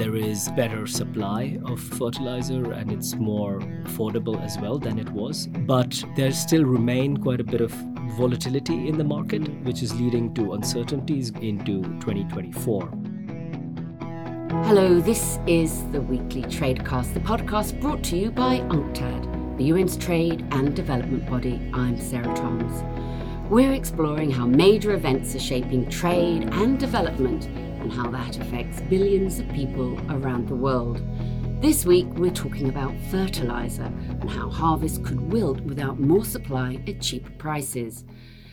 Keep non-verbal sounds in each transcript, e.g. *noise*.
there is better supply of fertilizer and it's more affordable as well than it was. But there still remain quite a bit of volatility in the market, which is leading to uncertainties into 2024. Hello, this is the weekly Tradecast, the podcast brought to you by UNCTAD, the UN's trade and development body. I'm Sarah Toms. We're exploring how major events are shaping trade and development and how that affects billions of people around the world. This week, we're talking about fertiliser and how harvests could wilt without more supply at cheaper prices.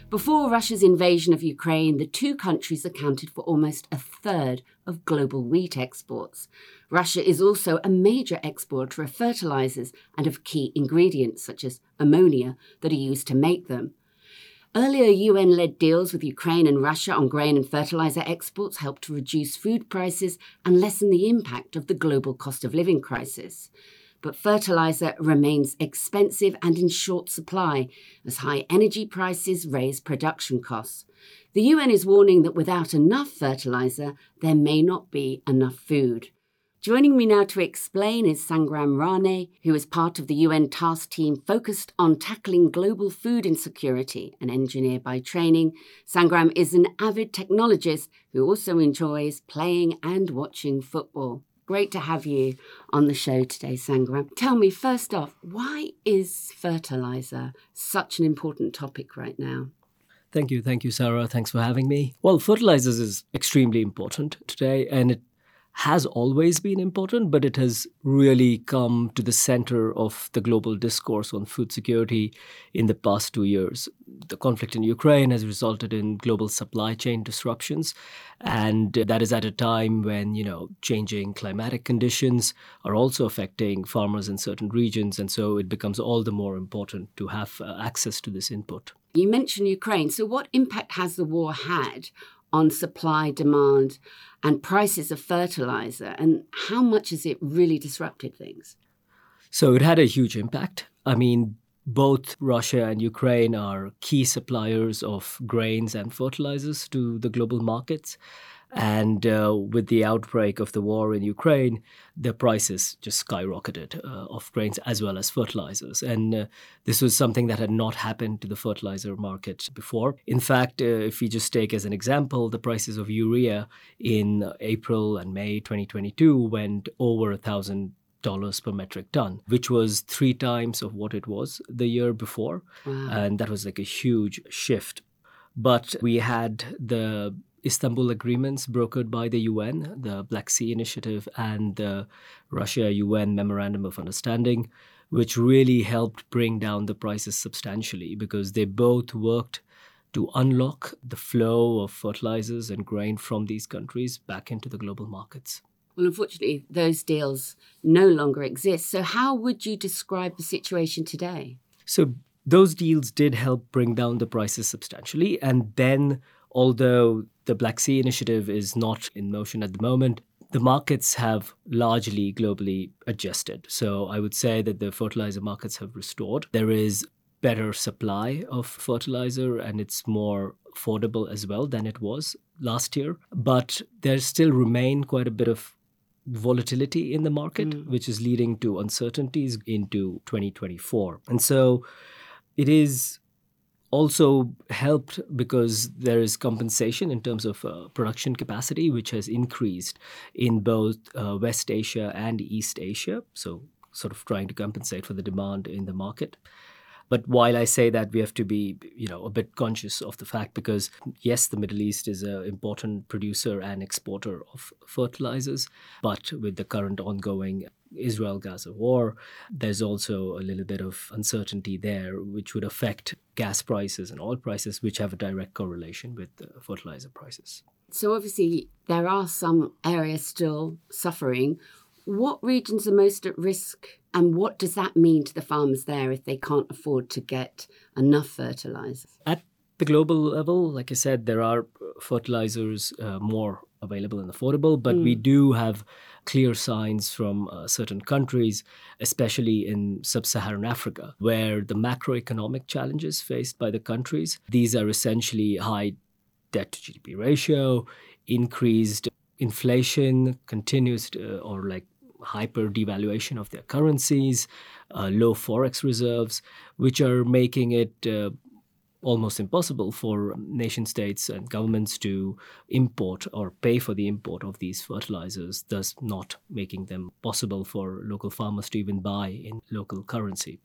Before Russia's invasion of Ukraine, the two countries accounted for almost a third of global wheat exports. Russia is also a major exporter of fertilizers and of key ingredients such as ammonia that are used to make them. Earlier UN led deals with Ukraine and Russia on grain and fertilizer exports helped to reduce food prices and lessen the impact of the global cost of living crisis. But fertilizer remains expensive and in short supply as high energy prices raise production costs. The UN is warning that without enough fertilizer, there may not be enough food. Joining me now to explain is Sangram Rane, who is part of the UN task team focused on tackling global food insecurity, an engineer by training. Sangram is an avid technologist who also enjoys playing and watching football. Great to have you on the show today, Sangram. Tell me, first off, why is fertilizer such an important topic right now? Thank you. Thank you, Sarah. Thanks for having me. Well, fertilizers is extremely important today, and it has always been important, but it has really come to the center of the global discourse on food security in the past two years. The conflict in Ukraine has resulted in global supply chain disruptions, and that is at a time when, you know, changing climatic conditions are also affecting farmers in certain regions, and so it becomes all the more important to have uh, access to this input. You mentioned Ukraine. So, what impact has the war had on supply, demand, and prices of fertilizer? And how much has it really disrupted things? So it had a huge impact. I mean, both Russia and Ukraine are key suppliers of grains and fertilizers to the global markets. And uh, with the outbreak of the war in Ukraine, the prices just skyrocketed uh, of grains as well as fertilizers. And uh, this was something that had not happened to the fertilizer market before. In fact, uh, if we just take as an example, the prices of urea in April and May 2022 went over a thousand dollars per metric ton, which was three times of what it was the year before, wow. and that was like a huge shift. But we had the Istanbul agreements brokered by the UN, the Black Sea Initiative, and the Russia UN Memorandum of Understanding, which really helped bring down the prices substantially because they both worked to unlock the flow of fertilizers and grain from these countries back into the global markets. Well, unfortunately, those deals no longer exist. So, how would you describe the situation today? So, those deals did help bring down the prices substantially. And then, although the Black Sea Initiative is not in motion at the moment. The markets have largely globally adjusted. So I would say that the fertilizer markets have restored. There is better supply of fertilizer and it's more affordable as well than it was last year. But there still remain quite a bit of volatility in the market, mm. which is leading to uncertainties into 2024. And so it is also helped because there is compensation in terms of uh, production capacity, which has increased in both uh, West Asia and East Asia. So, sort of trying to compensate for the demand in the market. But while I say that, we have to be, you know, a bit conscious of the fact because yes, the Middle East is an important producer and exporter of fertilizers, but with the current ongoing Israel Gaza war, there's also a little bit of uncertainty there, which would affect gas prices and oil prices, which have a direct correlation with fertilizer prices. So, obviously, there are some areas still suffering. What regions are most at risk, and what does that mean to the farmers there if they can't afford to get enough fertilizer? At the global level, like I said, there are fertilizers uh, more available and affordable, but mm. we do have clear signs from uh, certain countries, especially in sub Saharan Africa, where the macroeconomic challenges faced by the countries, these are essentially high debt to GDP ratio, increased inflation, continuous uh, or like hyper devaluation of their currencies, uh, low forex reserves, which are making it uh, almost impossible for nation states and governments to import or pay for the import of these fertilizers, thus not making them possible for local farmers to even buy in local currency.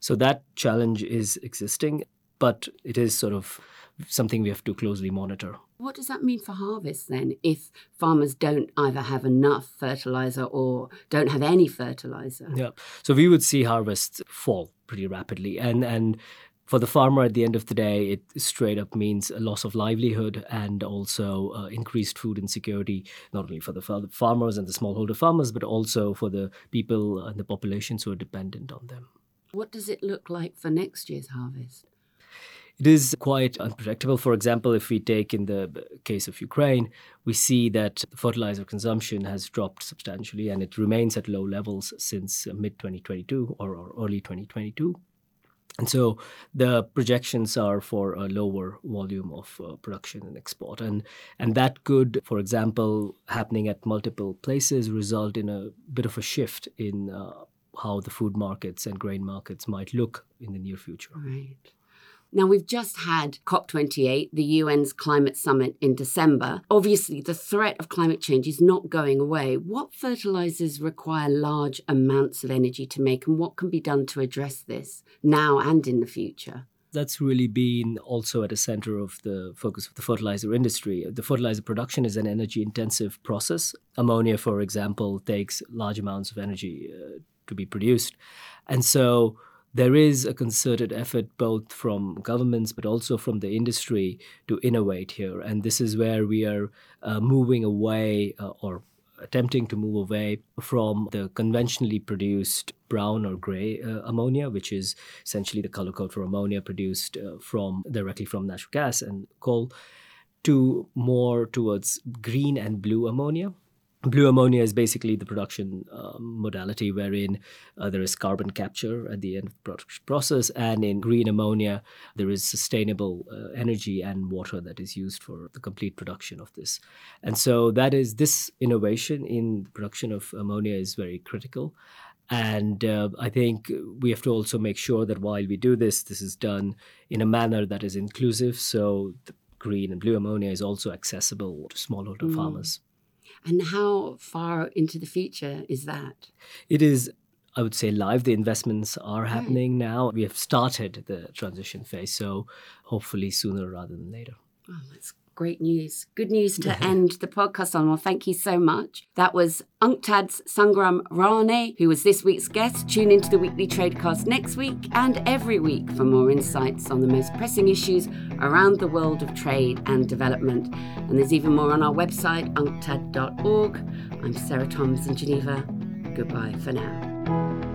So that challenge is existing, but it is sort of something we have to closely monitor. What does that mean for harvest then if farmers don't either have enough fertilizer or don't have any fertilizer? Yeah. So we would see harvests fall pretty rapidly and and for the farmer at the end of the day it straight up means a loss of livelihood and also uh, increased food insecurity not only for the farmers and the smallholder farmers but also for the people and the populations who are dependent on them what does it look like for next year's harvest it is quite unpredictable. For example, if we take in the case of Ukraine, we see that fertilizer consumption has dropped substantially and it remains at low levels since mid 2022 or, or early 2022. And so the projections are for a lower volume of uh, production and export. And, and that could, for example, happening at multiple places, result in a bit of a shift in uh, how the food markets and grain markets might look in the near future. Right. Now, we've just had COP28, the UN's climate summit in December. Obviously, the threat of climate change is not going away. What fertilizers require large amounts of energy to make, and what can be done to address this now and in the future? that's really been also at the center of the focus of the fertilizer industry. The fertilizer production is an energy intensive process. Ammonia, for example, takes large amounts of energy uh, to be produced. And so there is a concerted effort both from governments but also from the industry to innovate here. And this is where we are uh, moving away uh, or attempting to move away from the conventionally produced brown or gray uh, ammonia, which is essentially the color code for ammonia produced uh, from directly from natural gas and coal, to more towards green and blue ammonia, Blue ammonia is basically the production uh, modality wherein uh, there is carbon capture at the end of the production process, and in green ammonia, there is sustainable uh, energy and water that is used for the complete production of this. And so, that is this innovation in the production of ammonia is very critical. And uh, I think we have to also make sure that while we do this, this is done in a manner that is inclusive. So, the green and blue ammonia is also accessible to smallholder mm. farmers. And how far into the future is that? It is I would say live. The investments are hmm. happening right. now. We have started the transition phase, so hopefully sooner rather than later. Oh, that's great news. Good news to *laughs* end the podcast on. Well, thank you so much. That was UNCTAD's Sangram Rane, who was this week's guest. Tune into the weekly Tradecast next week and every week for more insights on the most pressing issues around the world of trade and development. And there's even more on our website, unctad.org. I'm Sarah Thoms in Geneva. Goodbye for now.